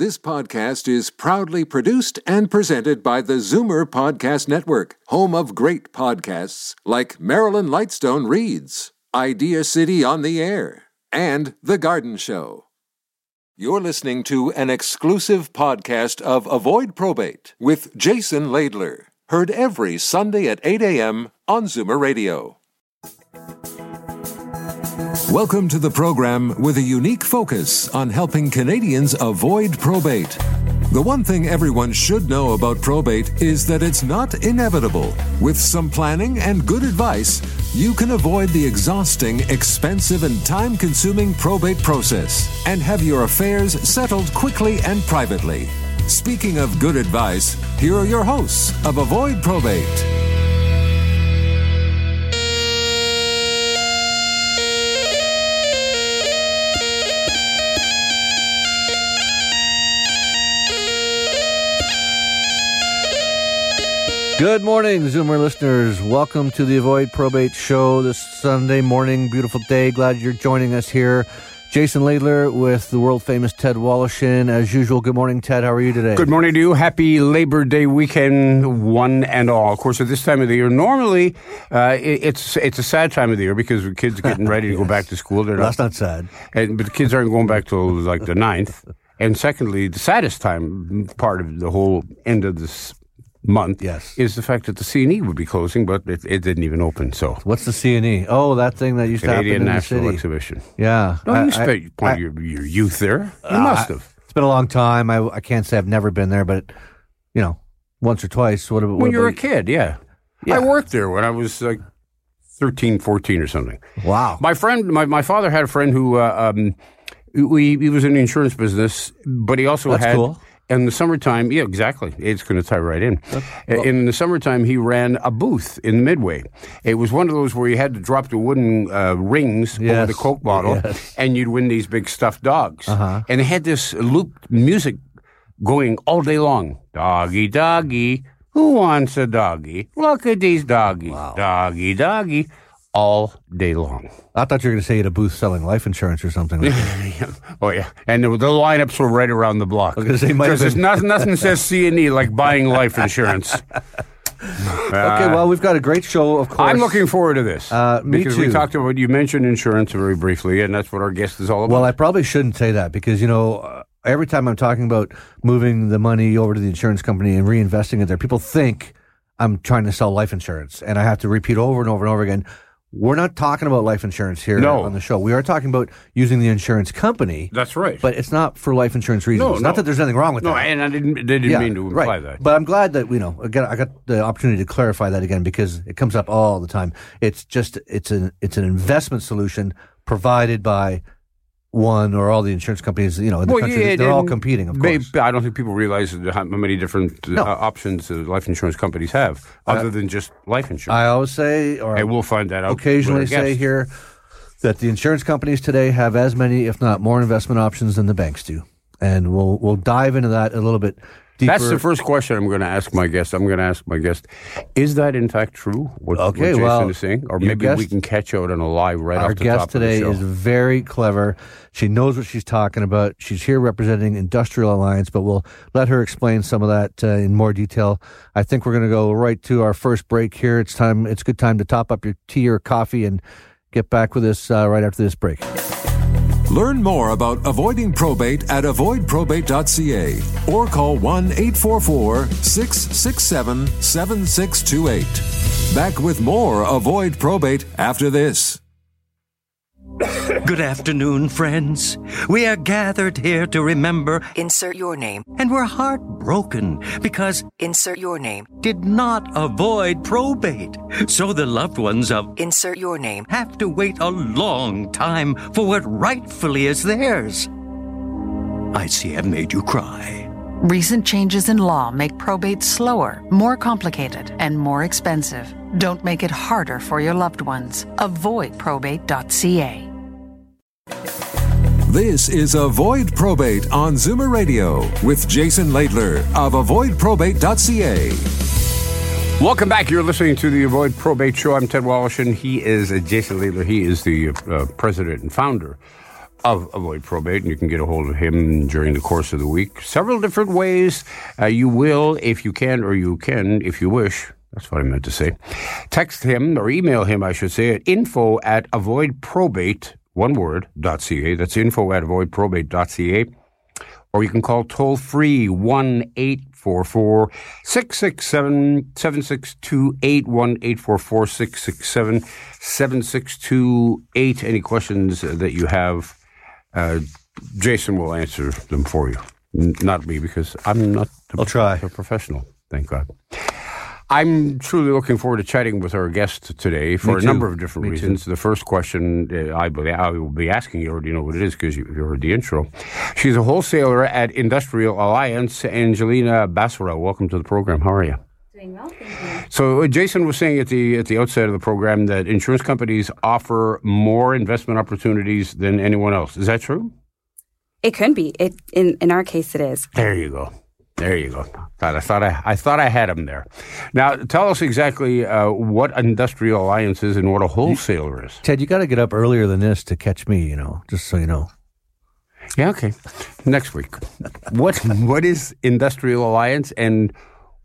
This podcast is proudly produced and presented by the Zoomer Podcast Network, home of great podcasts like Marilyn Lightstone Reads, IdeaCity on the Air, and The Garden Show. You're listening to an exclusive podcast of Avoid Probate with Jason Laidler, heard every Sunday at 8 a.m. on Zoomer Radio. Welcome to the program with a unique focus on helping Canadians avoid probate. The one thing everyone should know about probate is that it's not inevitable. With some planning and good advice, you can avoid the exhausting, expensive, and time consuming probate process and have your affairs settled quickly and privately. Speaking of good advice, here are your hosts of Avoid Probate. Good morning, Zoomer listeners. Welcome to the Avoid Probate Show this Sunday morning. Beautiful day. Glad you're joining us here. Jason Laidler with the world famous Ted Woloshyn. As usual, good morning, Ted. How are you today? Good morning to you. Happy Labor Day weekend, one and all. Of course, at this time of the year, normally uh, it, it's it's a sad time of the year because the kids are getting ready to yes. go back to school. They're That's not sad. and, but the kids aren't going back till like the ninth. And secondly, the saddest time part of the whole end of this month Yes. is the fact that the CNE would be closing, but it, it didn't even open. So What's the CNE? Oh, that thing that used to happen Canadian in the National city. Exhibition. Yeah. No, I- you spent I- your, your youth there. You Uh, must have. It's been a long time. I, I can't say I've never been there, but, you know, once or twice. What, about- what When you were a kid, yeah. Yeah. I worked there when I was like 13, 14 or something. Wow. My friend, my, my father had a friend who, uh, um, we, he was in the insurance business, but he also That's had. cool. In the summertime, yeah, exactly. It's going to tie right in. in the summertime, he ran a booth in the Midway. It was one of those where you had to drop the wooden uh, rings over the Coke bottle, Yes. and you'd win these big stuffed dogs. Uh-huh. And they had this looped music going all day long. Doggy, doggy. Who wants a doggy? Look at these doggies. Doggy, doggy. All day long. I thought you were going to say had a booth selling life insurance or something like that. oh yeah, and the, the lineups were right around the block. was gonna might Because there's been- nothing, nothing says C and E like buying life insurance. okay, well, we've got a great show, of course. I'm looking forward to this Uh, me because we talked about you mentioned insurance very briefly, and that's what our guest is all about. Well, I probably shouldn't say that because you know uh, every time I'm talking about moving the money over to the insurance company and reinvesting it there, people think I'm trying to sell life insurance, and I have to repeat over and over and over again. We're not talking about life insurance here No. on the show. We are talking about using the insurance company, that's right. but it's not for life insurance reasons. No, Not no. that there's anything wrong with no, that. No, and I didn't, didn't mean to imply right. that. But I'm glad that you know I got I got the opportunity to clarify that again because it comes up all the time. It's just it's an it's an investment solution provided by one or all the insurance companies. You know, in the Well, country, yeah, they're all competing. Of course, I don't think people realize how many different uh, No. options uh, life insurance companies have, other than just life insurance. I always say, or and we'll find that out. occasionally say here that the insurance companies today have as many, if not more, investment options than the banks do, and we'll we'll dive into that a little bit deeper. That's the first question I'm going to ask my guest. I'm going to ask my guest, is that in fact true? What, what Jason well, is saying, or maybe we can catch out on a live right Our off the guest top today of is the show. very clever. She knows what she's talking about. She's here representing Industrial Alliance, but we'll let her explain some of that uh, in more detail. I think we're going to go right to our first break here. It's time. It's a good time to top up your tea or coffee and get back with us uh, right after this break. Learn more about avoiding probate at avoidprobate.ca or call 1 844 667 7628. Back with more Avoid Probate after this. Good afternoon, friends. We are gathered here to remember, Insert your name. and we're heartbroken because Insert your name. did not avoid probate. So the loved ones of Insert your name. have to wait a long time for what rightfully is theirs. I see I've made you cry. Recent changes in law make probate slower, more complicated, and more expensive. Don't make it harder for your loved ones. Avoidprobate.ca. This is Avoid Probate on Zoomer Radio with Jason Laidler of avoidprobate.ca. Welcome back. You're listening to the Avoid Probate Show. I'm Ted Wallish, and he is uh, Jason Laidler. He is the uh, president and founder of Avoid Probate, and you can get a hold of him during the course of the week. Several different ways. Uh, you will, if you can, or you can, if you wish. That's what I meant to say. Text him or email him, I should say, at info at avoidprobate, one word, .ca. That's info at avoidprobate.ca. Or you can call toll free 1 844 667 7628 1 844 667 7628. Any questions that you have, uh, Jason will answer them for you. N- Not me, because I'm not I'll try. the professional, thank God. I'm truly looking forward to chatting with our guest today for a number of different Me too. reasons. The first question uh, I, believe, I will be asking, you already know what it is because you, you heard the intro. She's a wholesaler at Industrial Alliance, Angelina Basura. Welcome to the program. How are you? Doing well, thank you. So uh, Jason was saying at the at the outset of the program that insurance companies offer more investment opportunities than anyone else. Is that true? It could be. It in in our case, it is. There you go. There you go. Thought I thought I, I thought I had him there. Now tell us exactly uh, what Industrial Alliance is and what a wholesaler is. Ted, you got to get up earlier than this to catch me. You know, just so you know. Yeah, okay. Next week. What what is Industrial Alliance and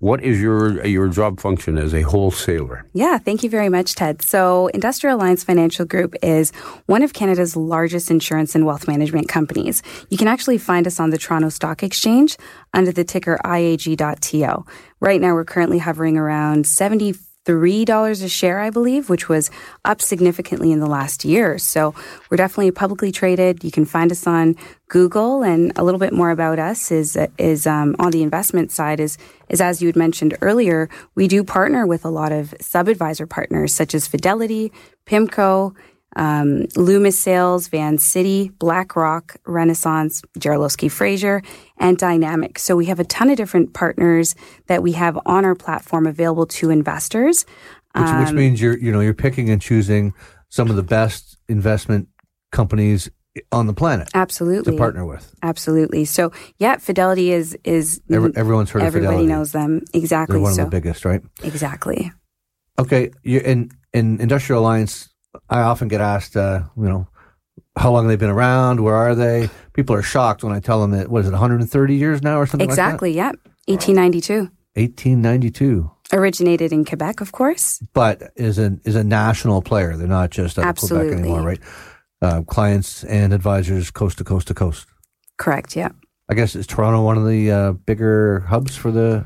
what is your your job function as a wholesaler? Yeah, thank you very much, Ted. So, Industrial Alliance Financial Group is one of Canada's largest insurance and wealth management companies. You can actually find us on the Toronto Stock Exchange under the ticker IAG.TO. Right now, we're currently hovering around 73 $3 a share, I believe, which was up significantly in the last year. So we're definitely publicly traded. You can find us on Google and a little bit more about us is, is, um, on the investment side is, is as you had mentioned earlier, we do partner with a lot of sub-advisor partners such as Fidelity, PIMCO, um, Loomis Sayles, Van City, BlackRock, Renaissance, Jarislowsky Fraser, and Dynamic. So we have a ton of different partners that we have on our platform available to investors. Which, which Um, means you're you know you're picking and choosing some of the best investment companies on the planet Absolutely. to partner with. Absolutely. So yeah, Fidelity is is Every, everyone's heard everybody of Fidelity. knows them exactly. They're one so of the biggest, right? exactly. Okay, you in in Industrial Alliance, I often get asked, uh, you know, how long they've been around, where are they? People are shocked when I tell them that what is it, 130 years now or something Exactly. Yeah. 1892 like that? 1892. originated in Quebec, of course. But is a is a national player. They're not just out of Quebec Absolutely. anymore, right? Uh, clients and advisors coast to coast to coast. Correct. Yeah. I guess is Toronto one of the uh, bigger hubs for the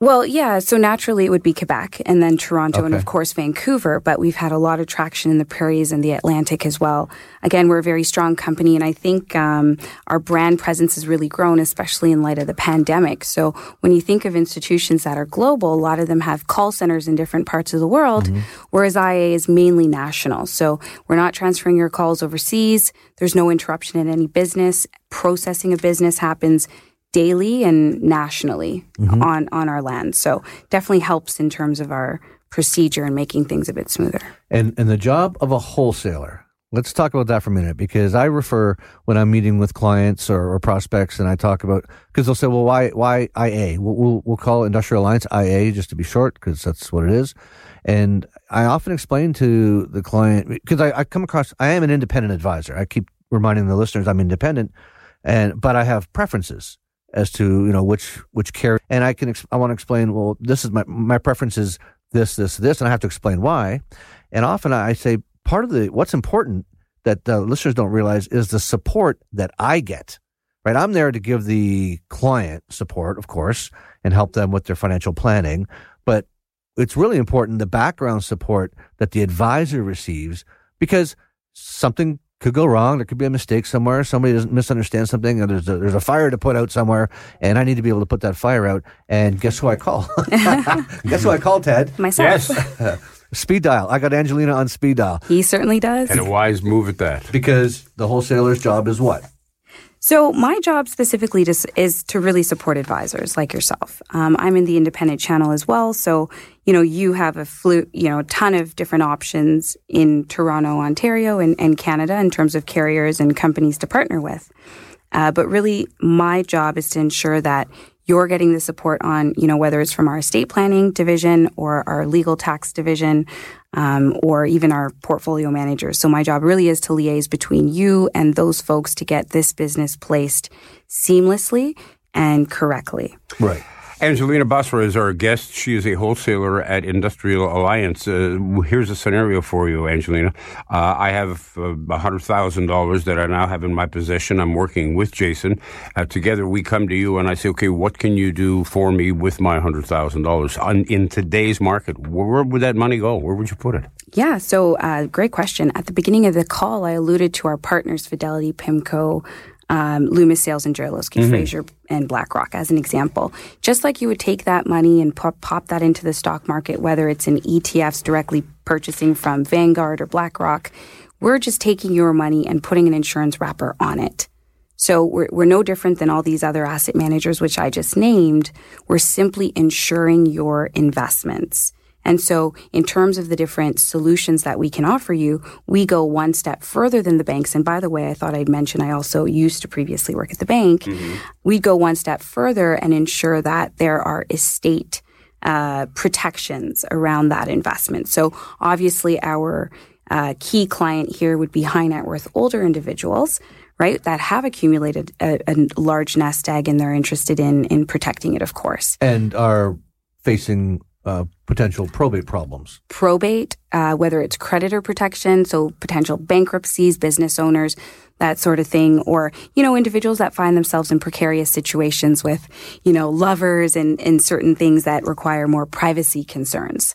Well, yeah. So naturally, it would be Quebec and then Toronto and, of course, Vancouver. But we've had a lot of traction in the prairies and the Atlantic as well. Again, we're a very strong company. And I think um, our brand presence has really grown, especially in light of the pandemic. So when you think of institutions that are global, a lot of them have call centers in different parts of the world, whereas IA is mainly national. So we're not transferring your calls overseas. There's no interruption in any business. Processing of business happens daily and nationally mm-hmm. on on our land. So definitely helps in terms of our procedure and making things a bit smoother. And and the job of a wholesaler. Let's talk about that for a minute because I refer when I'm meeting with clients or, or prospects, and I talk about because they'll say, "Well, why why IA? We'll, we'll we'll call Industrial Alliance IA just to be short because that's what it is." And I often explain to the client because I, I come across I am an independent advisor. I keep reminding the listeners I'm independent, and but I have preferences as to you know which which care and I can I want to explain. Well, this is my my preference is this this this, and I have to explain why. And often I say part of the what's important that the listeners don't realize is the support that I get. Right, I'm there to give the client support, of course, and help them with their financial planning. But it's really important the background support that the advisor receives because something could go wrong. There could be a mistake somewhere. Somebody doesn't misunderstand something, and there's a, there's a fire to put out somewhere, and I need to be able to put that fire out. And guess who I call? guess who I call, Ted? Myself. Yes. Speed dial. I got Angelina on speed dial He certainly does. and a wise move at that. because the wholesaler's job is what? So my job specifically just is to really support advisors like yourself. Um, I'm in the independent channel as well, so you know you have a flu, you know, ton of different options in Toronto, Ontario, and, and Canada in terms of carriers and companies to partner with. Uh, but really, my job is to ensure that you're getting the support on, you know, whether it's from our estate planning division or our legal tax division, um, or even our portfolio managers. So my job really is to liaise between you and those folks to get this business placed seamlessly and correctly. Right. Angelina Basra is our guest. She is a wholesaler at Industrial Alliance. Uh, here's a scenario for you, Angelina. Uh, I have uh, $100,000 that I now have in my possession. I'm working with Jason. Uh, together, we come to you and I say, okay, what can you do for me with my $100,000? In today's market, where would that money go? Where would you put it? Yeah, so uh, great question. At the beginning of the call, I alluded to our partners, Fidelity, PIMCO, um, Loomis Sayles and Jarislowsky mm-hmm. Fraser and BlackRock as an example. Just like you would take that money and pop, pop that into the stock market, whether it's in ETFs directly purchasing from Vanguard or BlackRock, we're just taking your money and putting an insurance wrapper on it. So we're, we're no different than all these other asset managers, which I just named. We're simply insuring your investments. And so in terms of the different solutions that we can offer you, we go one step further than the banks. And by the way, I thought I'd mention I also used to previously work at the bank. Mm-hmm. We go one step further and ensure that there are estate uh, protections around that investment. So obviously our uh, key client here would be high net worth older individuals right, that have accumulated a, a, large nest egg and they're interested in in protecting it, of course, and are facing uh, potential probate problems? Probate, uh, whether it's creditor protection, so potential bankruptcies, business owners, that sort of thing, or, you know, individuals that find themselves in precarious situations with, you know, lovers and, and certain things that require more privacy concerns.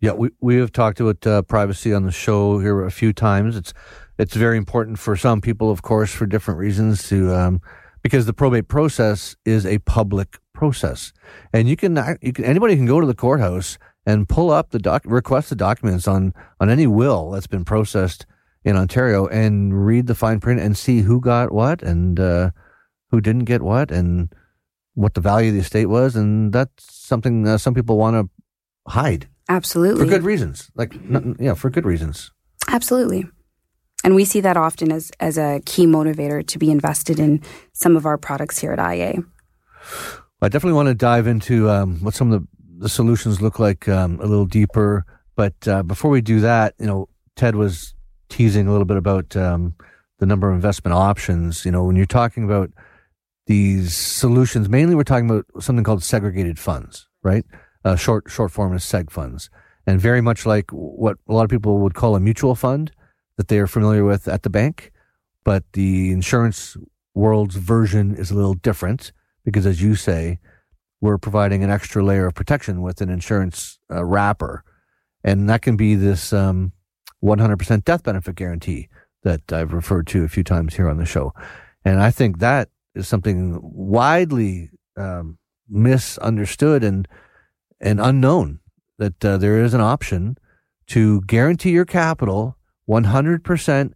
Yeah, we, we have talked about uh, privacy on the show here a few times. It's it's very important for some people, of course, for different reasons to um, because the probate process is a public process, and you can you can anybody can go to the courthouse and pull up the doc request the documents on on any will that's been processed in Ontario and read the fine print and see who got what and uh, who didn't get what and what the value of the estate was, and that's something uh, some people want to hide. Absolutely, for good reasons. Like, yeah, for good reasons. Absolutely. And we see that often as, as a key motivator to be invested in some of our products here at IA. I definitely want to dive into um, what some of the, the solutions look like um, a little deeper. But uh, before we do that, you know, Ted was teasing a little bit about um, the number of investment options. You know, when you're talking about these solutions, mainly we're talking about something called segregated funds, right? Uh, short short form is seg funds, and very much like what a lot of people would call a mutual fund that they are familiar with at the bank, but the insurance world's version is a little different because, as you say, we're providing an extra layer of protection with an insurance uh, wrapper, and that can be this um, 100% death benefit guarantee that I've referred to a few times here on the show, and I think that is something widely um, misunderstood and and unknown that uh, there is an option to guarantee your capital 100%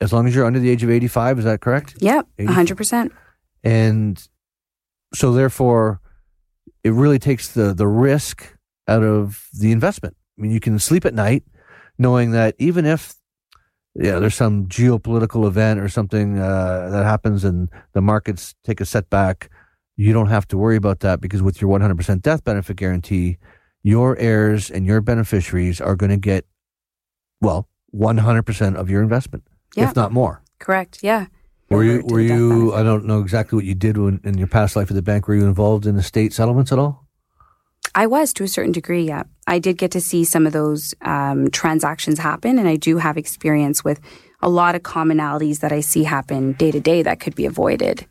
as long as you're under the age of 85. Is that correct? Yep, 100%. And so, therefore, it really takes the, the risk out of the investment. I mean, you can sleep at night knowing that even if yeah, there's some geopolitical event or something uh, that happens and the markets take a setback, you don't have to worry about that because with your 100% death benefit guarantee, your heirs and your beneficiaries are going to get, well, 100% of your investment, yeah. if not more. Correct. Yeah. Were you, were you, I don't know exactly what you did when, in your past life at the bank. Were you involved in estate settlements at all? I was to a certain degree, yeah. I did get to see some of those um, transactions happen, and I do have experience with a lot of commonalities that I see happen day to day that could be avoided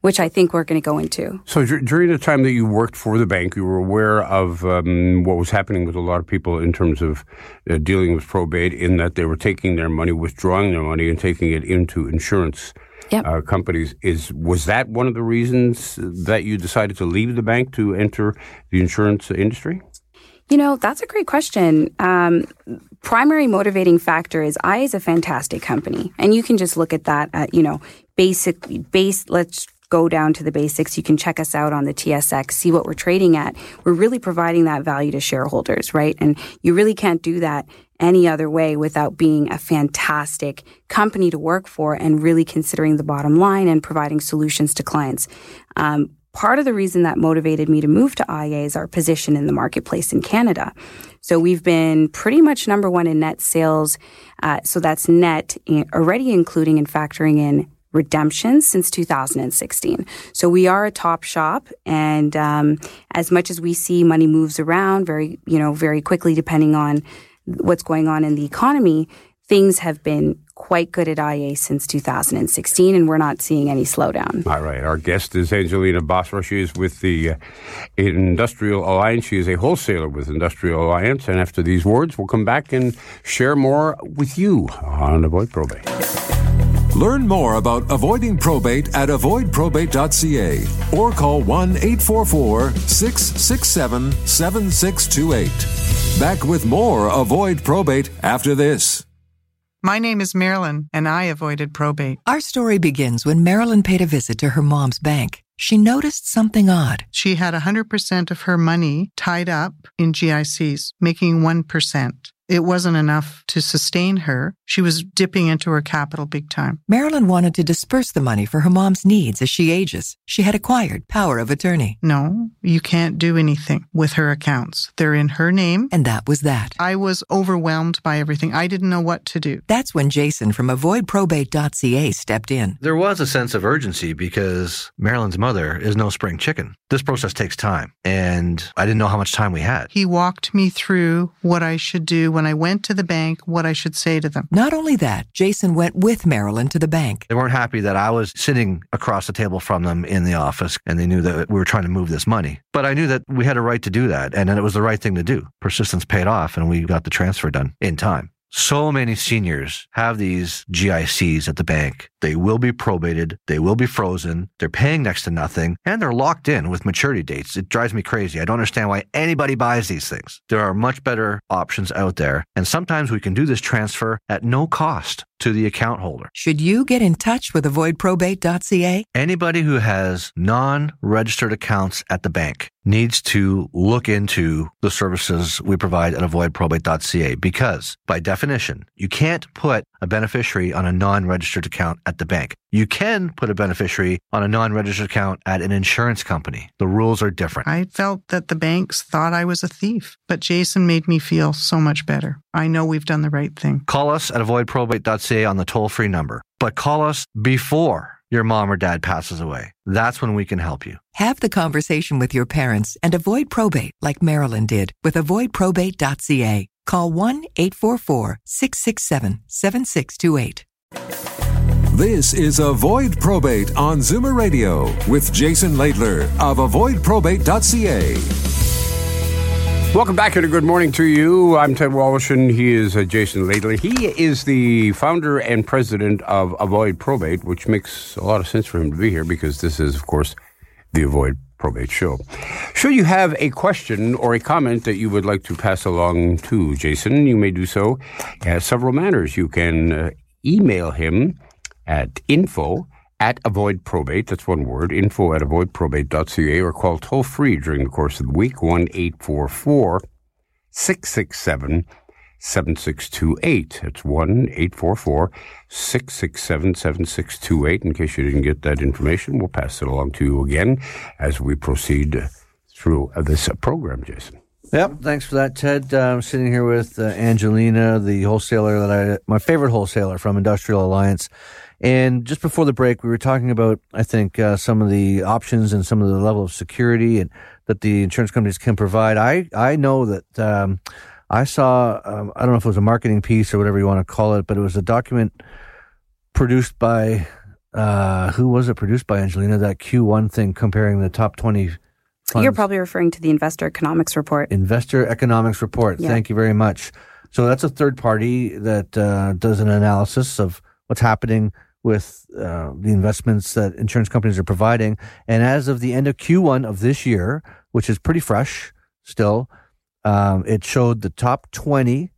which I think we're going to go into. So d- during the time that you worked for the bank, you were aware of um, what was happening with a lot of people in terms of uh, dealing with probate, in that they were taking their money, withdrawing their money, and taking it into insurance. Yep. Uh, companies is was that one of the reasons that you decided to leave the bank to enter the insurance industry? You know, that's a great question. Um, primary motivating factor is I is a fantastic company, and you can just look at that. At, you know, basic base. Let's go down to the basics. You can check us out on the TSX, see what we're trading at. We're really providing that value to shareholders, right? And you really can't do that any other way without being a fantastic company to work for and really considering the bottom line and providing solutions to clients. Um, part of the reason that motivated me to move to IA is our position in the marketplace in Canada. So we've been pretty much number one in net sales. Uh, so that's net already including and factoring in redemptions since 2016. So we are a top shop, and um, as much as we see money moves around very, you know, very quickly depending on what's going on in the economy, things have been quite good at IA since 2016, and we're not seeing any slowdown. All right. Our guest is Angelina Basra. She is with the uh, Industrial Alliance. She is a wholesaler with Industrial Alliance. And after these words, we'll come back and share more with you on Avoid Probate. Learn more about avoiding probate at avoidprobate.ca or call 1 844 667 7628. Back with more Avoid Probate after this. My name is Marilyn, and I avoided probate. Our story begins when Marilyn paid a visit to her mom's bank. She noticed something odd. She had 100% of her money tied up in GICs, making 1% it wasn't enough to sustain her. She was dipping into her capital big time. Marilyn wanted to disperse the money for her mom's needs as she ages. She had acquired power of attorney. No, you can't do anything with her accounts. They're in her name. And that was that. I was overwhelmed by everything. I didn't know what to do. That's when Jason from avoidprobate.ca stepped in. There was a sense of urgency because Marilyn's mother is no spring chicken. This process takes time, and I didn't know how much time we had. He walked me through what I should do when I went to the bank, what I should say to them. Not only that, Jason went with Marilyn to the bank. They weren't happy that I was sitting across the table from them in the office, and they knew that we were trying to move this money. But I knew that we had a right to do that, and it was the right thing to do. Persistence paid off, and we got the transfer done in time. So many seniors have these GICs at the bank. They will be probated. They will be frozen. They're paying next to nothing and they're locked in with maturity dates. It drives me crazy. I don't understand why anybody buys these things. There are much better options out there. And sometimes we can do this transfer at no cost to the account holder. Should you get in touch with avoidprobate.ca? Anybody who has non registered accounts at the bank needs to look into the services we provide at avoidprobate.ca because by definition, you can't put a beneficiary on a non-registered account at the bank. You can put a beneficiary on a non-registered account at an insurance company. The rules are different. I felt that the banks thought I was a thief, but Jason made me feel so much better. I know we've done the right thing. Call us at avoidprobate.ca on the toll-free number, but call us before your mom or dad passes away. That's when we can help you. Have the conversation with your parents and avoid probate like Marilyn did with avoidprobate.ca. Call 1 844 667 7628. This is Avoid Probate on Zoomer Radio with Jason Laidler of avoidprobate.ca. Welcome back and a good morning to you. I'm Ted Wallish and he is uh, Jason Laidler. He is the founder and president of Avoid Probate, which makes a lot of sense for him to be here because this is, of course, the Avoid Probate Show. Should you have a question or a comment that you would like to pass along to Jason, you may do so several manners. You can uh, email him at info at avoid probate. That's one word. Info at avoidprobate.ca or call toll free during the course of the week 1 844 667 7628. It's 1 844 667 7628. In case you didn't get that information, we'll pass it along to you again as we proceed through this program, Jason. Yep, thanks for that, Ted. Uh, I'm sitting here with uh, Angelina, the wholesaler that I, my favorite wholesaler from Industrial Alliance. And just before the break, we were talking about, I think, uh, some of the options and some of the level of security and that the insurance companies can provide. I, I know that, um, I saw, um, I don't know if it was a marketing piece or whatever you want to call it, but it was a document produced by, uh, who was it produced by, Angelina? That Q1 thing comparing the top 20 funds. You're probably referring to the Investor Economics Report. Investor Economics Report. Yeah. Thank you very much. So that's a third party that uh, does an analysis of what's happening with uh, the investments that insurance companies are providing. And as of the end of Q1 of this year, which is pretty fresh still, um, it showed the top 20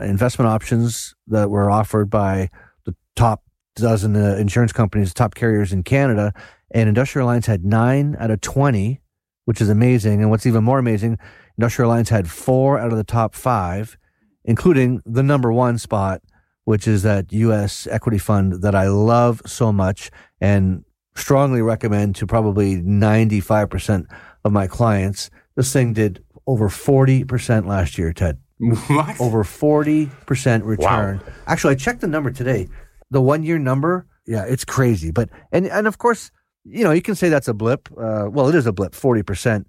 investment options that were offered by the top dozen uh, insurance companies, top carriers in Canada. And Industrial Alliance had nine out of 20, which is amazing. And what's even more amazing, Industrial Alliance had four out of the top five, including the number one spot, which is that U.S. equity fund that I love so much. And strongly recommend to probably 95% of my clients. This thing did over 40% last year, Ted. What? Over 40% return. Actually, I checked the number today. The one year number, yeah, it's crazy. But, and, and of course, you know, you can say that's a blip. Uh, well, it is a blip, 40%.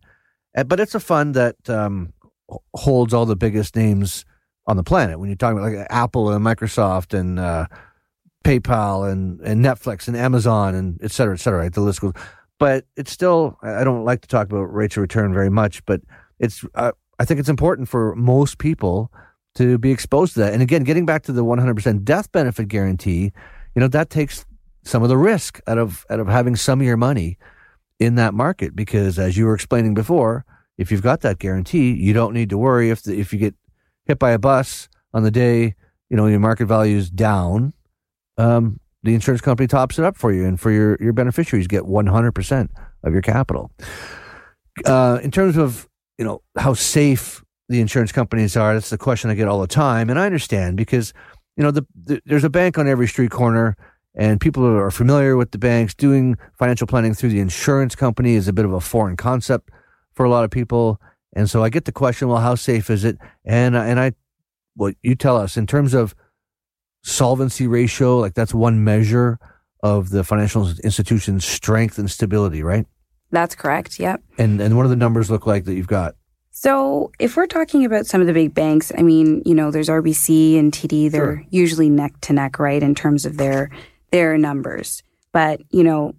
Uh, But it's a fund that um, holds all the biggest names on the planet. When you're talking about like Apple and Microsoft and uh, PayPal and, and Netflix and Amazon and et cetera, et cetera, right? The list goes. But it's still, I don't like to talk about rates of return very much, but it's, uh, I think it's important for most people to be exposed to that. And again, getting back to the 100% death benefit guarantee, you know, that takes some of the risk out of, out of having some of your money in that market because as you were explaining before, if you've got that guarantee, you don't need to worry if the, if you get hit by a bus on the day, you know, your market value is down, um, the insurance company tops it up for you and for your, your beneficiaries get 100% of your capital. Uh, in terms of, you know, how safe the insurance companies are, that's the question I get all the time. And I understand because, you know, the, the there's a bank on every street corner and people are familiar with the banks. Doing financial planning through the insurance company is a bit of a foreign concept for a lot of people. And so I get the question, well, how safe is it? And, and I, well, you tell us in terms of solvency ratio, like that's one measure of the financial institution's strength and stability, right? That's correct. Yep. And, and what do the numbers look like that you've got? So, if we're talking about some of the big banks, I mean, you know, there's RBC and TD. They're Sure. usually neck to neck, right, in terms of their their numbers. But you know,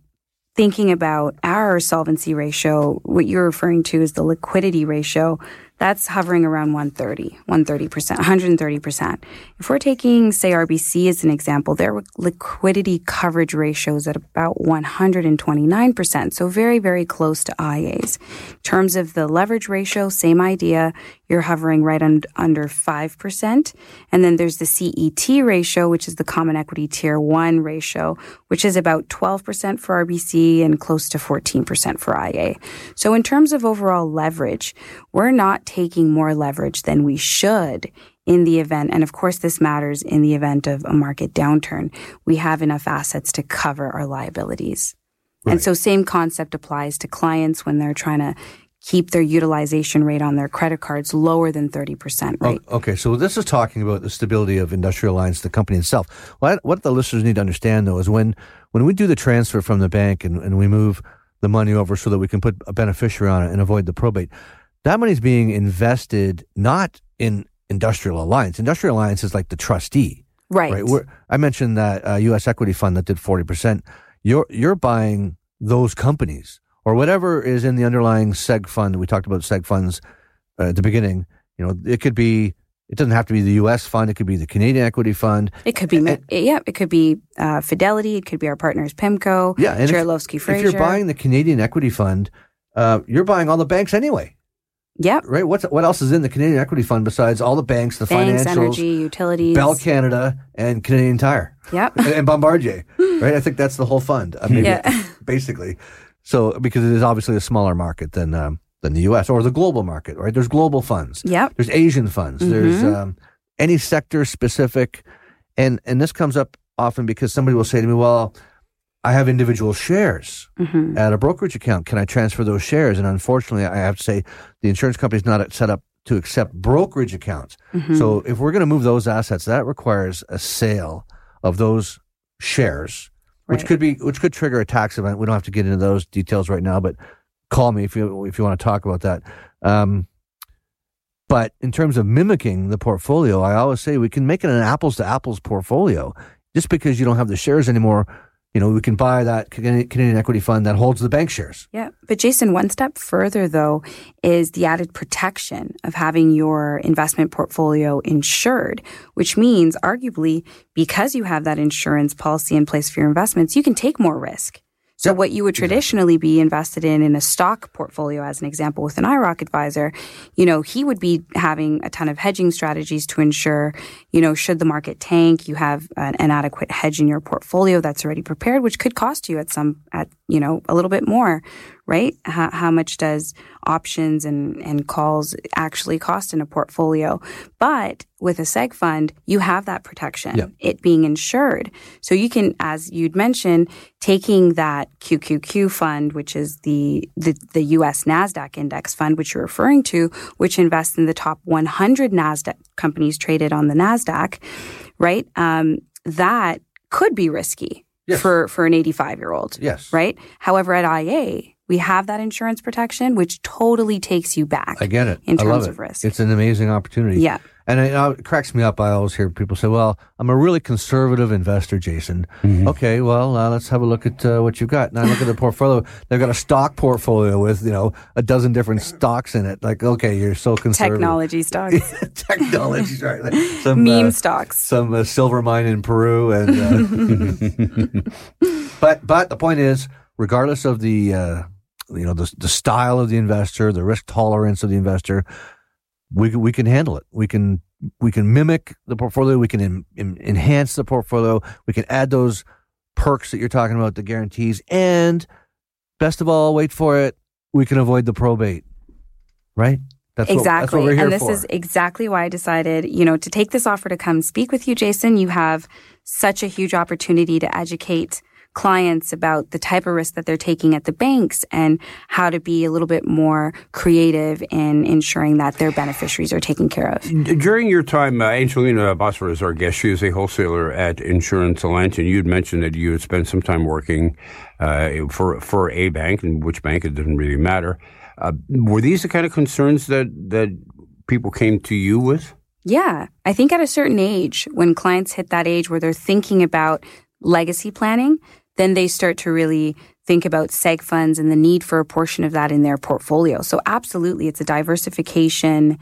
thinking about our solvency ratio, what you're referring to is the liquidity ratio. That's hovering around 130, 130%, 130%. If we're taking, say, RBC as an example, their liquidity coverage ratio is at about 129%. So very, very close to IA's. In terms of the leverage ratio, same idea. You're hovering right un- under 5%. And then there's the CET ratio, which is the common equity tier one ratio, which is about 12% for RBC and close to 14% for IA. So in terms of overall leverage, we're not taking more leverage than we should in the event, and of course, this matters in the event of a market downturn. We have enough assets to cover our liabilities. And so, same concept applies to clients when they're trying to keep their utilization rate on their credit cards lower than 30%, right? O- Okay, so this is talking about the stability of Industrial Alliance, the company itself. What, what the listeners need to understand, though, is when, when we do the transfer from the bank and, and we move the money over so that we can put a beneficiary on it and avoid the probate, that money is being invested not in Industrial Alliance. Industrial Alliance is like the trustee. Right. We're, I mentioned that uh, U.S. equity fund that did 40%. You're, you're buying those companies or whatever is in the underlying seg fund. We talked about seg funds uh, at the beginning. You know, it could be, it doesn't have to be the U.S. fund. It could be the Canadian equity fund. It could be, yeah, it could be uh, Fidelity. It could be our partners PIMCO, Yeah. And if- if, you're buying the Canadian equity fund, uh, you're buying all the banks anyway, yep, right? What's, what else is in the Canadian equity fund besides all the banks, the banks, financials, energy, utilities. Bell Canada, and Canadian Tire? Yep. and, and Bombardier, right? I think that's the whole fund. I mean, Yeah. basically. So because it is obviously a smaller market than um, than the U.S. or the global market, right? There's global funds. Yep. There's Asian funds. There's Mhm. um, any sector specific, and and this comes up often because somebody will say to me, "Well, I have individual shares Mhm. at a brokerage account. Can I transfer those shares?" And unfortunately, I have to say the insurance company is not set up to accept brokerage accounts. Mhm. So if we're going to move those assets, that requires a sale of those shares, which could be which could trigger a tax event. We don't have to get into those details right now, but call me if you if you want to talk about that. Um, but in terms of mimicking the portfolio, I always say we can make it an apples to apples portfolio. Just because you don't have the shares anymore, you know, we can buy that Canadian equity fund that holds the bank shares. Yeah. But Jason, one step further though is the added protection of having your investment portfolio insured, which means arguably because you have that insurance policy in place for your investments, you can take more risk. So what you would traditionally be invested in in a stock portfolio, as an example, with an IIROC advisor, you know, he would be having a ton of hedging strategies to ensure, you know, should the market tank, you have an, an adequate hedge in your portfolio that's already prepared, which could cost you at some, at, you know, a little bit more right? How, how much does options and, and calls actually cost in a portfolio? But with a seg fund, you have that protection, it being insured. So you can, as you'd mentioned, taking that QQQ fund, which is the, the, the US NASDAQ index fund, which you're referring to, which invests in the top 100 NASDAQ companies traded on the NASDAQ, right? Um, that could be risky Yes. for, for an 85 year old Yes. right? However, at IA, we have that insurance protection, which totally takes you back. I get it. In I love terms it. of risk. It's an amazing opportunity. Yeah. And it, uh, it cracks me up. I always hear people say, well, I'm a really conservative investor, Jason. Okay, well, uh, let's have a look at uh, what you've got. Now I look at the portfolio. They've got a stock portfolio with, you know, a dozen different stocks in it. Like, okay, you're so conservative. Technology stocks, Technology, right. Like some, meme uh, stocks. some uh, silver mine in Peru, and uh, but but the point is, regardless of the uh, you know the the style of the investor, the risk tolerance of the investor, we can- we can handle it. We can we can mimic the portfolio. We can en- en- enhance the portfolio. We can add those perks that you're talking about, the guarantees, and best of all, wait for it. We can avoid the probate, right? That's exactly. What, that's what we're here and this for. is exactly why I decided, you know, to take this offer to come speak with you, Jason. You have such a huge opportunity to educate clients about the type of risk that they're taking at the banks and how to be a little bit more creative in ensuring that their beneficiaries are taken care of. During your time, uh, Angelina Bosser is our guest. She is a wholesaler at Insurance Alliance, and you'd mentioned that you had spent some time working uh, for for a bank, and which bank it doesn't really matter. Uh, were these the kind of concerns that that people came to you with? Yeah. I think at a certain age, when clients hit that age where they're thinking about legacy planning, then they start to really think about seg funds and the need for a portion of that in their portfolio. So absolutely, it's a diversification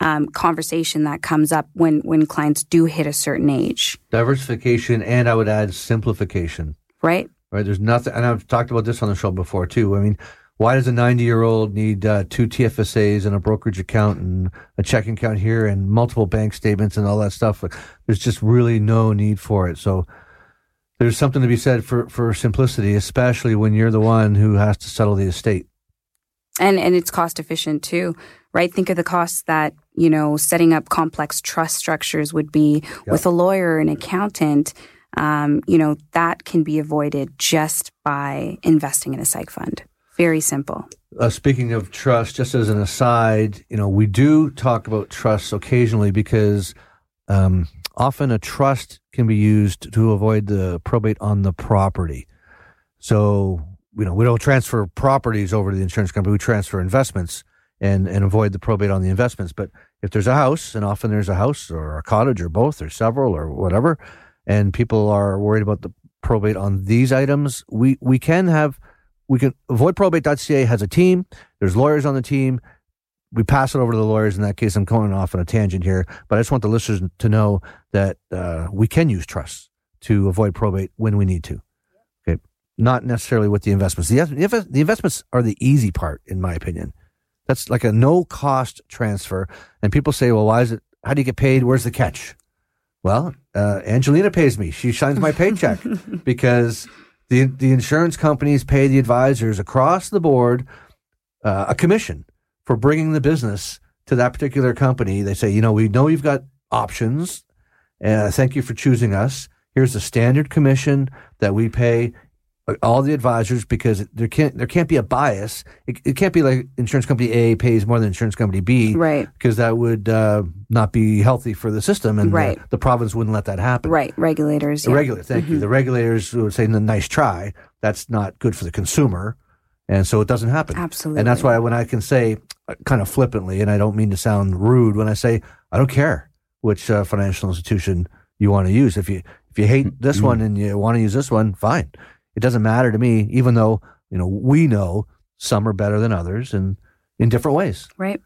um, conversation that comes up when, when clients do hit a certain age, diversification, and I would add simplification. right? right? There's nothing, and I've talked about this on the show before too. I mean, why does a 90 year old need uh, two TFSAs and a brokerage account and a checking account here and multiple bank statements and all that stuff? There's just really no need for it. So there's something to be said for, for simplicity, especially when you're the one who has to settle the estate. and and it's cost efficient too right? Think of the costs that you know setting up complex trust structures would be with a lawyer an accountant. Um, you know that can be avoided just by investing in a psych fund. Very simple. Uh, speaking of trust, just as an aside, you know, we do talk about trusts occasionally because um, often a trust can be used to avoid the probate on the property. So, you know, we don't transfer properties over to the insurance company, we transfer investments and, and avoid the probate on the investments. But if there's a house, and often there's a house or a cottage or both or several or whatever, and people are worried about the probate on these items, we, we can have we can avoidprobate.ca has a team. There's lawyers on the team. We pass it over to the lawyers. In that case, I'm going off on a tangent here, but I just want the listeners to know that uh, we can use trusts to avoid probate when we need to. Okay, not necessarily with the investments. The, the the investments are the easy part, in my opinion. That's like a no cost transfer. And people say, well, why is it? How do you get paid? Where's the catch? Well, uh, Angelina pays me. She signs my paycheck because the the insurance companies pay the advisors across the board uh, a commission for bringing the business to that particular company. They say, you know, we know you've got options. Uh, thank you for choosing us. Here's the standard commission that we pay uh, all the advisors because there can't there can't be a bias. It, it can't be like insurance company A pays more than insurance company B, Right. Because that would uh, not be healthy for the system, and the- Right. the, province wouldn't let that happen. right regulators The yeah. thank you. The regulators would say, "Nice try." That's not good for the consumer, and so it doesn't happen. Absolutely. And that's why when I can say, uh, kind of flippantly, and I don't mean to sound rude, when I say I don't care which uh, financial institution you want to use. If you if you hate this one and you want to use this one, fine. It doesn't matter to me, even though you know we know some are better than others, and in different ways. Right.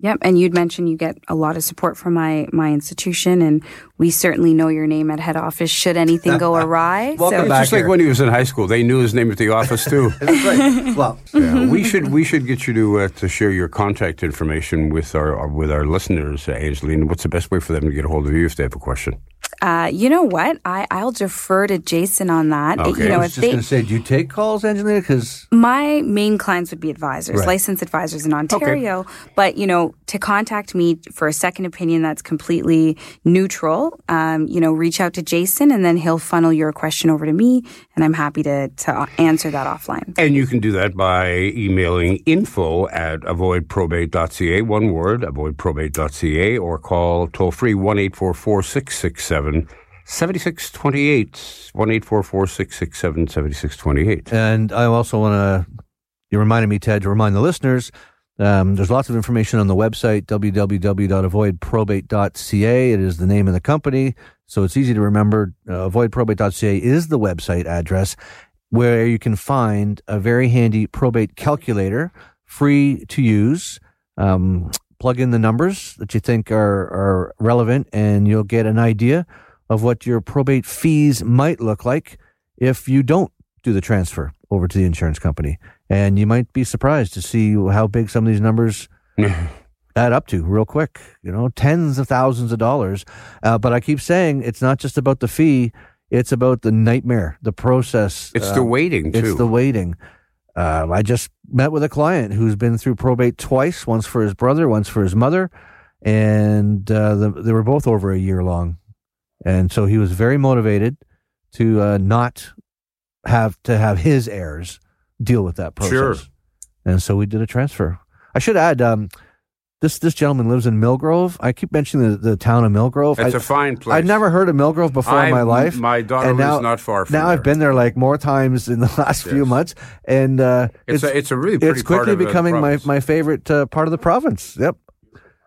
Yep. And you'd mentioned you get a lot of support from my my institution, and we certainly know your name at head office should anything go awry. Welcome It's back just like when he was in high school. They knew his name at the office too. That's right. well, Yeah, we should we should get you to uh, to share your contact information with our, our with our listeners, uh, Angeline. What's the best way for them to get a hold of you if they have a question? Uh, you know what? I, I'll defer to Jason on that. Okay. You know, I was if just they, going to say, do you take calls, Angelina? Because my main clients would be advisors, Right. licensed advisors in Ontario. But you know, to contact me for a second opinion that's completely neutral, um, you know, reach out to Jason, and then he'll funnel your question over to me, and I'm happy to to uh, answer that offline. And you can do that by emailing info at avoidprobate.ca, one word, avoidprobate.ca, or call toll free 1 844 667 7628. 1 844 667 7628. And I also want to, you reminded me, Ted, to remind the listeners um, there's lots of information on the website, www.avoidprobate.ca. It is the name of the company, so it's easy to remember. Uh, avoidprobate.ca is the website address where you can find a very handy probate calculator, free to use. Um, plug in the numbers that you think are, are relevant, and you'll get an idea of what your probate fees might look like if you don't do the transfer over to the insurance company. And you might be surprised to see how big some of these numbers add up to real quick, you know, tens of thousands of dollars. Uh, but I keep saying it's not just about the fee, it's about the nightmare, the process. It's uh, the waiting, too. It's the waiting. Uh, I just met with a client who's been through probate twice, once for his brother, once for his mother, and uh, the, they were both over a year long. And so he was very motivated to uh, not have to have his heirs deal with that process. Sure. And so we did a transfer. I should add, um, this this gentleman lives in Millgrove. I keep mentioning the, the town of Millgrove. It's I, a fine place. I'd never heard of Millgrove before in my life. my daughter and lives now, not far from Now I've been there like more times in the last few months, and uh, It's a- it's a really pretty it's quickly part of the becoming my my favorite uh, part of the province. Yep.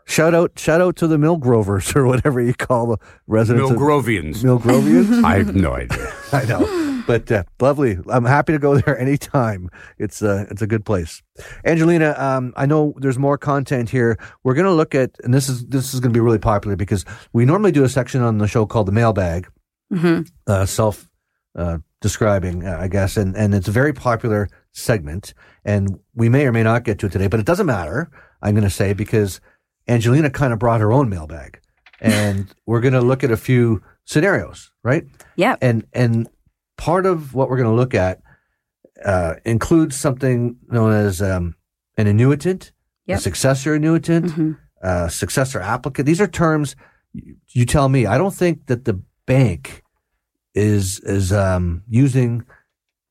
Shout out, shout out to the Millgrovers or whatever you call the residents. Millgrovians. Millgrovians. I have no idea. I know, but uh, lovely. I'm happy to go there anytime. It's uh, it's a good place. Angelina, um, I know there's more content here. We're going to look at, and this is this is going to be really popular because we normally do a section on the show called the mailbag, hmm uh, self uh, describing, uh, I guess, and and it's a very popular segment, and we may or may not get to it today, but it doesn't matter. I'm going to say because Angelina kind of brought her own mailbag, and we're going to look at a few scenarios, right? Yep. and and part of what we're going to look at uh, includes something known as um, an annuitant, Yep. a successor annuitant, Mhm. uh, successor applicant. These are terms you, you tell me. I don't think that the bank is is um, using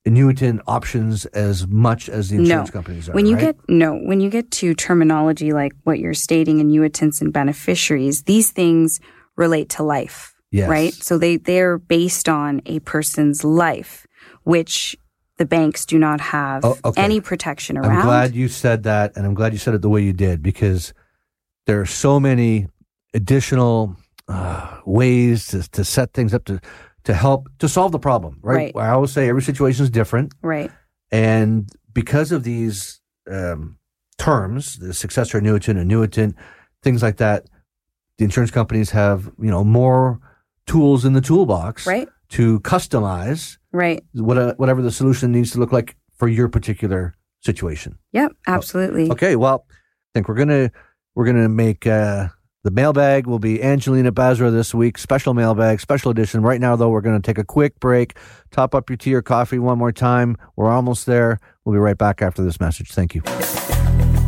annuitant options as much as the insurance no. companies are. When you right? get no, when you get to terminology like what you're stating, annuitants and beneficiaries, these things relate to life, Yes. right? So they they're based on a person's life, which the banks do not have Oh, okay. any protection around. I'm glad you said that, and I'm glad you said it the way you did because there are so many additional uh, ways to, to set things up to to help to solve the problem. Right? Right. I always say every situation is different, right. and because of these um, terms, the successor annuitant, annuitant, things like that, the insurance companies have you know more tools in the toolbox Right. to customize Right. what, whatever the solution needs to look like for your particular situation. Yep. Absolutely. Okay, well, I think we're gonna we're gonna make uh, the mailbag will be Angelina Basra this week. Special mailbag, special edition. Right now, though, we're gonna take a quick break. Top up your tea or coffee one more time. We're almost there. We'll be right back after this message. Thank you.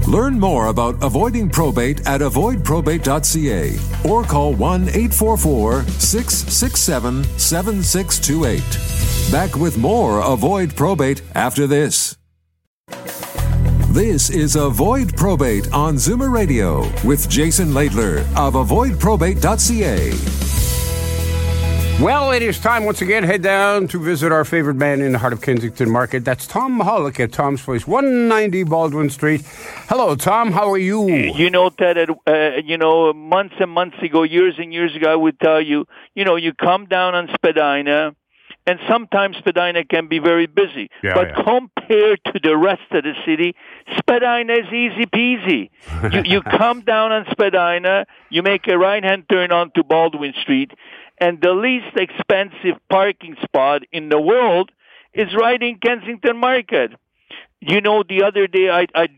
Learn more about avoiding probate at avoidprobate.ca or call 1 844 667 7628. Back with more Avoid Probate after this. This is Avoid Probate on Zoomer Radio with Jason Laidler of avoidprobate.ca. Well, it is time once again. To head down to visit our favorite man in the heart of Kensington Market. That's Tom Mahalik at Tom's Place, 190 Baldwin Street. Hello, Tom. How are you? You know, Ted, uh, you know, months and months ago, years and years ago, I would tell you, you know, you come down on Spadina, and sometimes Spadina can be very busy. Yeah, but yeah. compared to the rest of the city, Spadina is easy peasy. you, you come down on Spadina, you make a right-hand turn onto Baldwin Street, and the least expensive parking spot in the world is right in Kensington Market. You know, the other day I, I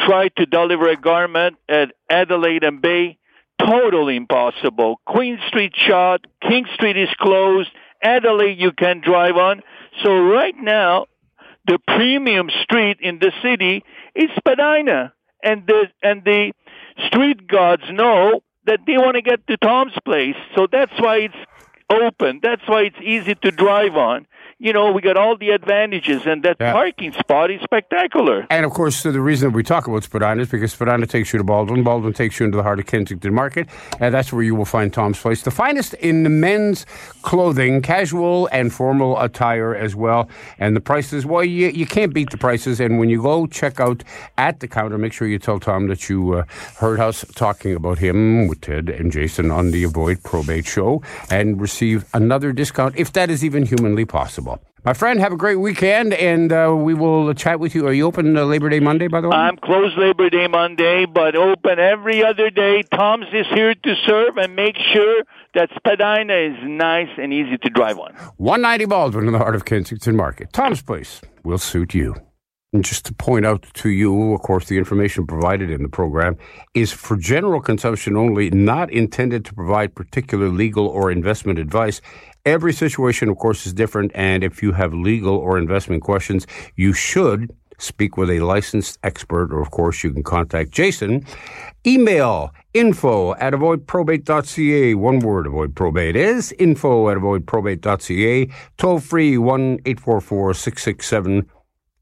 tried to deliver a garment at Adelaide and Bay totally impossible. Queen Street shut, King Street is closed, Adelaide you can drive on. So right now, the premium street in the city is Spadina. And the, and the street gods know that they want to get to Tom's place. So that's why it's open. That's why it's easy to drive on you know, we got all the advantages, and that yeah. parking spot is spectacular. And of course, the reason that we talk about Spadina is because Spadina takes you to Baldwin, Baldwin takes you into the heart of Kensington Market, and that's where you will find Tom's Place, the finest in the men's clothing, casual and formal attire as well. And the prices, well, you, you can't beat the prices. And when you go check out at the counter, make sure you tell Tom that you uh, heard us talking about him with Ted and Jason on the Avoid Probate Show and receive another discount if that is even humanly possible possible. My friend, have a great weekend, and uh, we will chat with you. Are you open uh, Labor Day Monday, by the way? I'm closed Labor Day Monday, but open every other day. Tom's is here to serve and make sure that Spadina is nice and easy to drive on. 190 Baldwin in the heart of Kensington Market. Tom's Place will suit you. And just to point out to you, of course, the information provided in the program is for general consumption only, not intended to provide particular legal or investment advice. Every situation, of course, is different. And if you have legal or investment questions, you should speak with a licensed expert, or of course, you can contact Jason. Email info at avoidprobate.ca. One word, avoid probate is info at avoidprobate.ca. Toll free 1 844 667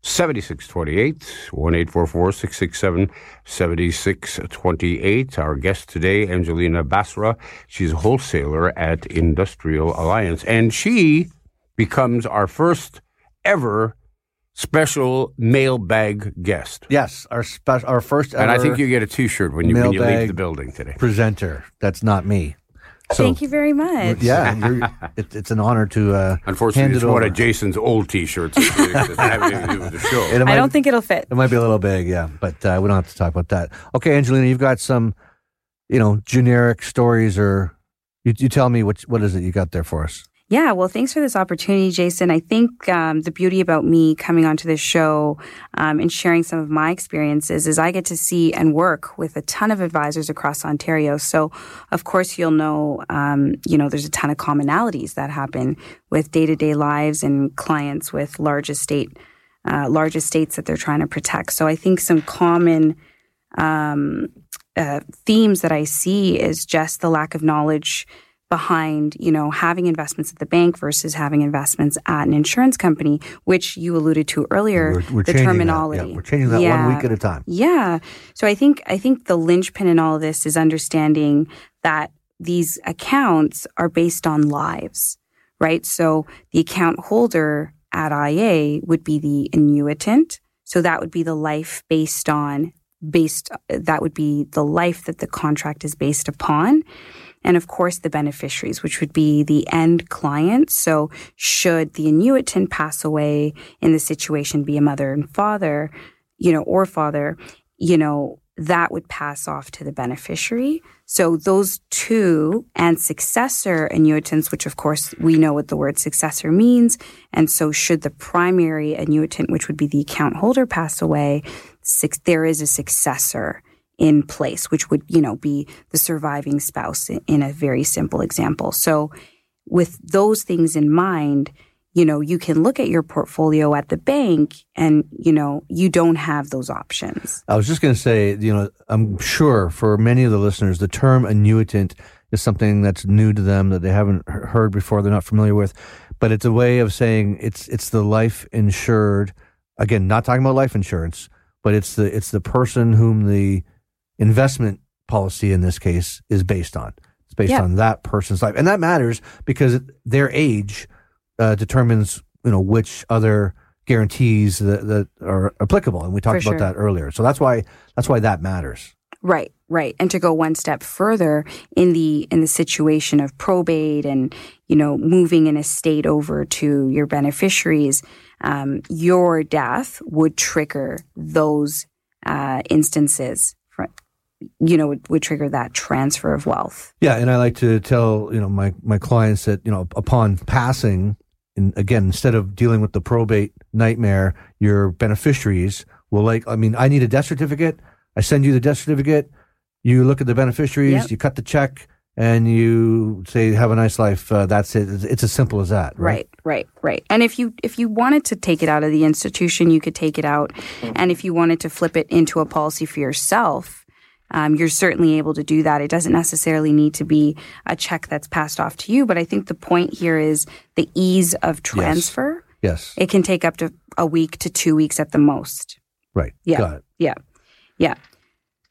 7628, 1 667 7628. Our guest today, Angelina Basra. She's a wholesaler at Industrial Alliance. And she becomes our first ever special mailbag guest. Yes, our spe- our first ever And I think you get a t shirt when you, when you leave the building today. Presenter. That's not me. So, Thank you very much. Yeah, it, it's an honor to. Uh, Unfortunately, it's it one of Jason's old T-shirts. I don't think it'll fit. It might be a little big, yeah, but uh, we don't have to talk about that. Okay, Angelina, you've got some, you know, generic stories, or you, you tell me what what is it you got there for us? Yeah, well, thanks for this opportunity, Jason. I think um, the beauty about me coming onto this show um, and sharing some of my experiences is I get to see and work with a ton of advisors across Ontario. So, of course, you'll know, um, you know, there's a ton of commonalities that happen with day to day lives and clients with large estate, uh, large estates that they're trying to protect. So, I think some common um, uh, themes that I see is just the lack of knowledge behind, you know, having investments at the bank versus having investments at an insurance company, which you alluded to earlier. We're, we're the terminology. Yeah, we're changing that yeah. one week at a time. Yeah. So I think I think the linchpin in all of this is understanding that these accounts are based on lives, right? So the account holder at IA would be the annuitant. So that would be the life based on based that would be the life that the contract is based upon and of course the beneficiaries, which would be the end client. So should the annuitant pass away in the situation be a mother and father, you know, or father, you know, that would pass off to the beneficiary. So those two and successor annuitants, which of course we know what the word successor means. And so should the primary annuitant, which would be the account holder pass away, there is a successor in place, which would, you know, be the surviving spouse in a very simple example. So with those things in mind, you know, you can look at your portfolio at the bank and, you know, you don't have those options. I was just going to say, you know, I'm sure for many of the listeners, the term annuitant is something that's new to them that they haven't heard before, they're not familiar with, but it's a way of saying it's it's the life insured. Again, not talking about life insurance, but it's the it's the person whom the investment policy in this case is based on. It's based yeah. on that person's life, and that matters because their age uh, determines you know which other guarantees that, that are applicable, and we talked about that earlier. So that's why that's why that matters. Right, right. And to go one step further in the in the situation of probate and you know moving an estate over to your beneficiaries, um, your death would trigger those uh, instances you know, would, would trigger that transfer of wealth. Yeah, and I like to tell you know my my clients that you know upon passing, and again, instead of dealing with the probate nightmare, your beneficiaries will like. I mean, I need a death certificate. I send you the death certificate. You look at the beneficiaries, Yep. you cut the check, and you say, "Have a nice life." Uh, that's it. It's, it's as simple as that, right? Right, right, right. And if you if you wanted to take it out of the institution, you could take it out. And if you wanted to flip it into a policy for yourself, um, you're certainly able to do that. It doesn't necessarily need to be a check that's passed off to you. But I think the point here is the ease of transfer. Yes. It can take up to a week to two weeks at the most. Right. Yeah. Yeah. Yeah.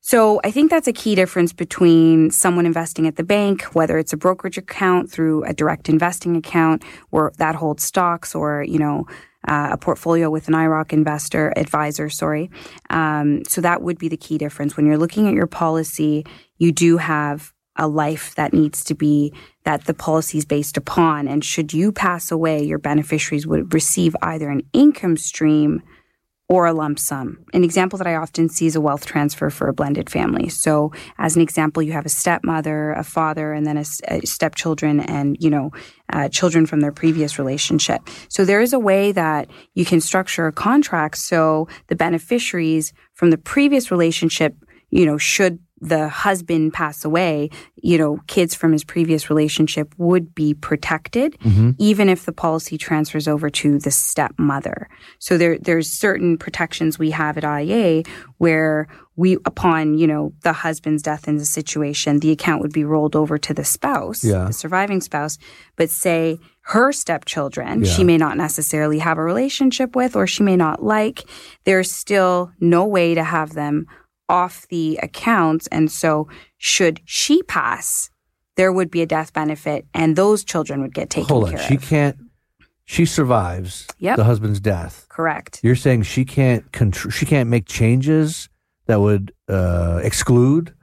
So I think that's a key difference between someone investing at the bank, whether it's a brokerage account through a direct investing account or that holds stocks or, you know, uh, a portfolio with an IIROC investor advisor, sorry. Um, so that would be the key difference. When you're looking at your policy, you do have a life that needs to be that the policy is based upon. And should you pass away, your beneficiaries would receive either an income stream or a lump sum. An example that I often see is a wealth transfer for a blended family. So, as an example, you have a stepmother, a father, and then a, a stepchildren, and you know, uh, children from their previous relationship. So, there is a way that you can structure a contract so the beneficiaries from the previous relationship, you know, should the husband pass away, you know, kids from his previous relationship would be protected, mm-hmm. even if the policy transfers over to the stepmother. So there, there's certain protections we have at IA where we, upon, you know, the husband's death in the situation, the account would be rolled over to the spouse, Yeah. the surviving spouse, but say her stepchildren, Yeah. she may not necessarily have a relationship with or she may not like, there's still no way to have them off the accounts. And so should she pass, there would be a death benefit and those children would get taken Hold on. care She of. can't. She survives Yep. the husband's death. Correct. You're saying she can't contr- she can't make changes that would uh, exclude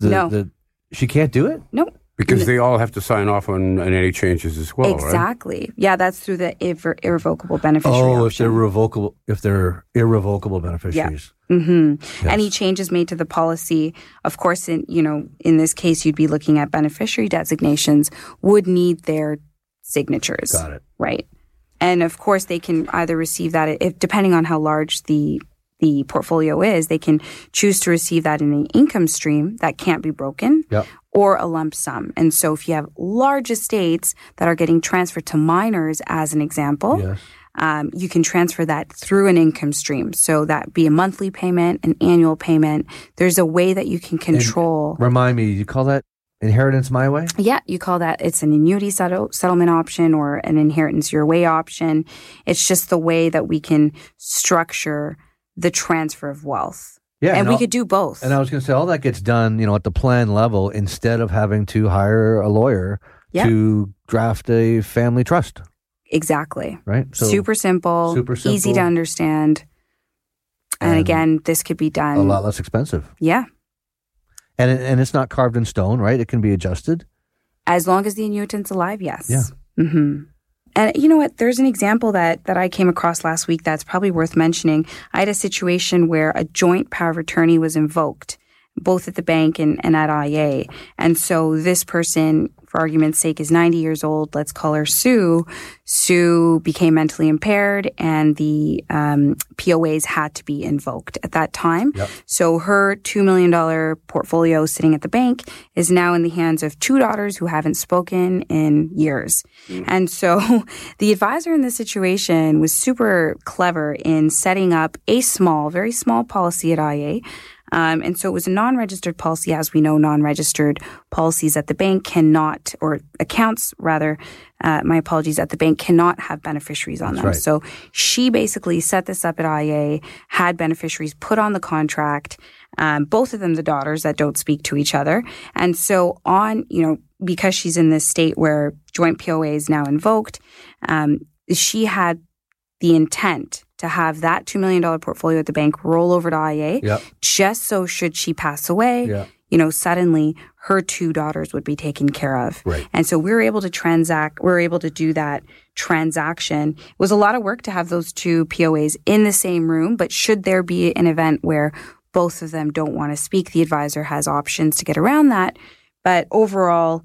the, No. the she can't do it. Nope. Because they all have to sign off on, on any changes as well, right? exactly. Yeah, that's through the irre- irrevocable beneficiary. Oh, if they're revocable, if they're irrevocable beneficiaries. Hmm Any changes made to the policy, of course, in you know, in this case, you'd be looking at beneficiary designations would need their signatures. Got it. Right. And of course, they can either receive that if depending on how large the the portfolio is, they can choose to receive that in an income stream that can't be broken Yep. or a lump sum. And so if you have large estates that are getting transferred to minors as an example, Yes. Um, you can transfer that through an income stream. So that be a monthly payment, an annual payment. There's a way that you can control. Remind me, you call that inheritance my way? Yeah, you call that it's an annuity settle, settlement option or an inheritance your way option. It's just the way that we can structure the transfer of wealth. Yeah, and we all- could do both. And I was going to say all that gets done, you know, at the plan level instead of having to hire a lawyer Yeah. to draft a family trust, exactly. right? So super simple, super simple. easy to understand. And, And again, this could be done. a lot less expensive. Yeah. And it, and it's not carved in stone, right? It can be adjusted. As long as the annuitant's alive, yes. Yeah. hmm And you know what? There's an example that that I came across last week that's probably worth mentioning. I had a situation where a joint power of attorney was invoked, both at the bank and, and at IA. And so this person, for argument's sake, is 90 years old. Let's call her Sue. Sue became mentally impaired, and the um, POAs had to be invoked at that time. So her $2 million portfolio sitting at the bank is now in the hands of two daughters who haven't spoken in years. And so the advisor in this situation was super clever in setting up a small, very small policy at IA. Um, and so it was a non-registered policy. As we know, non-registered policies at the bank cannot, or accounts rather, uh, my apologies, at the bank cannot have beneficiaries on them. right. So she basically set this up at IA, had beneficiaries put on the contract, um, both of them the daughters that don't speak to each other. And so on, you know, because she's in this state where joint POA is now invoked, um, she had the intent to have that $2 million portfolio at the bank roll over to IA Yep. just so should she pass away, Yeah. you know, suddenly her two daughters would be taken care of. Right. And so we were able to transact, we were able to do that transaction. It was a lot of work to have those two POAs in the same room, but should there be an event where both of them don't want to speak, the advisor has options to get around that. But overall,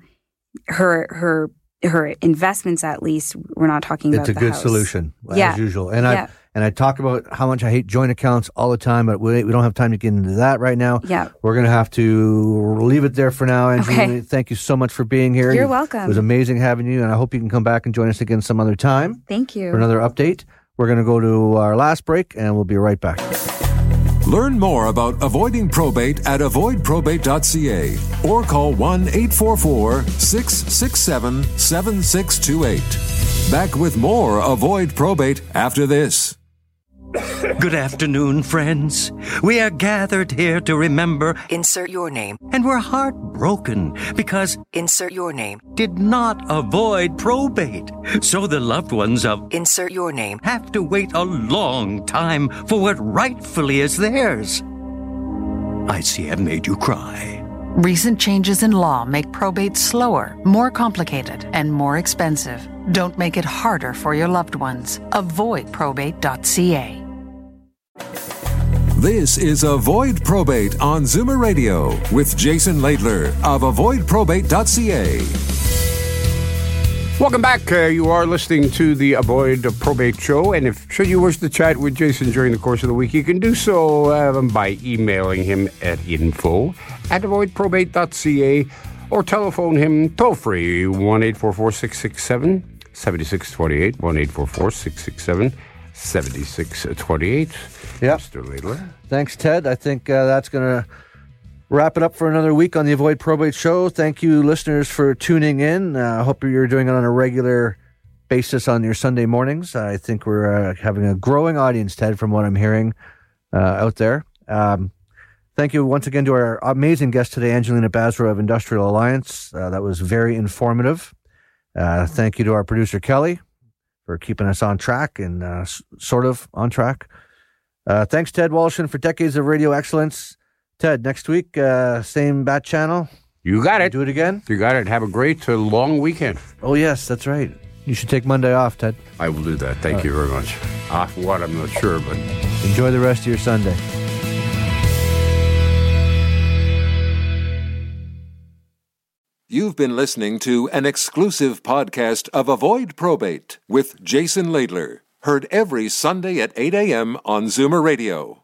her, her, her investments at least, we're not talking about It's a the good house. solution as usual. And Yeah. I And I talk about how much I hate joint accounts all the time, but we, we don't have time to get into that right now. Yeah. We're going to have to leave it there for now. Angelina, Okay. thank you so much for being here. You're You- welcome. It was amazing having you, and I hope you can come back and join us again some other time Thank you. for another update. We're going to go to our last break, and we'll be right back. Learn more about avoiding probate at avoidprobate.ca or call 1 844 667 7628. Back with more Avoid Probate after this. Good afternoon, friends. We are gathered here to remember, Insert your name. and we're heartbroken because Insert your name. did not avoid probate. So the loved ones of Insert your name. have to wait a long time for what rightfully is theirs. I see I've made you cry. Recent changes in law make probate slower, more complicated, and more expensive. Don't make it harder for your loved ones. Avoidprobate.ca. This is Avoid Probate on Zoomer Radio with Jason Laidler of avoidprobate.ca. Welcome back. Uh, you are listening to the Avoid Probate Show, and if should you wish to chat with Jason during the course of the week, you can do so um, by emailing him at info at avoidprobate.ca or telephone him toll free 1 667 7628 1 667 7628. Mr. Laidler. Thanks, Ted. I think uh, that's going to wrap it up for another week on the Avoid Probate Show. Thank you, listeners, for tuning in. Uh, I hope you're doing it on a regular basis on your Sunday mornings. I think we're uh, having a growing audience, Ted, from what I'm hearing uh, out there. Um, thank you once again to our amazing guest today, Angelina Basra of Industrial Alliance. Uh, that was very informative. Uh, thank you to our producer, Kelly, for keeping us on track and uh, s- sort of on track. Uh, thanks, Ted Woloshyn, for decades of radio excellence. Ted, next week, uh, same bat channel. You got it. Do it again. You got it. Have a great uh, long weekend. Oh yes, that's right. You should take Monday off, Ted. I will do that. Thank you very much. Off what? I'm not sure, but. Enjoy the rest of your Sunday. You've been listening to an exclusive podcast of Avoid Probate with Jason Laidler. Heard every Sunday at 8 a.m. on Zoomer Radio.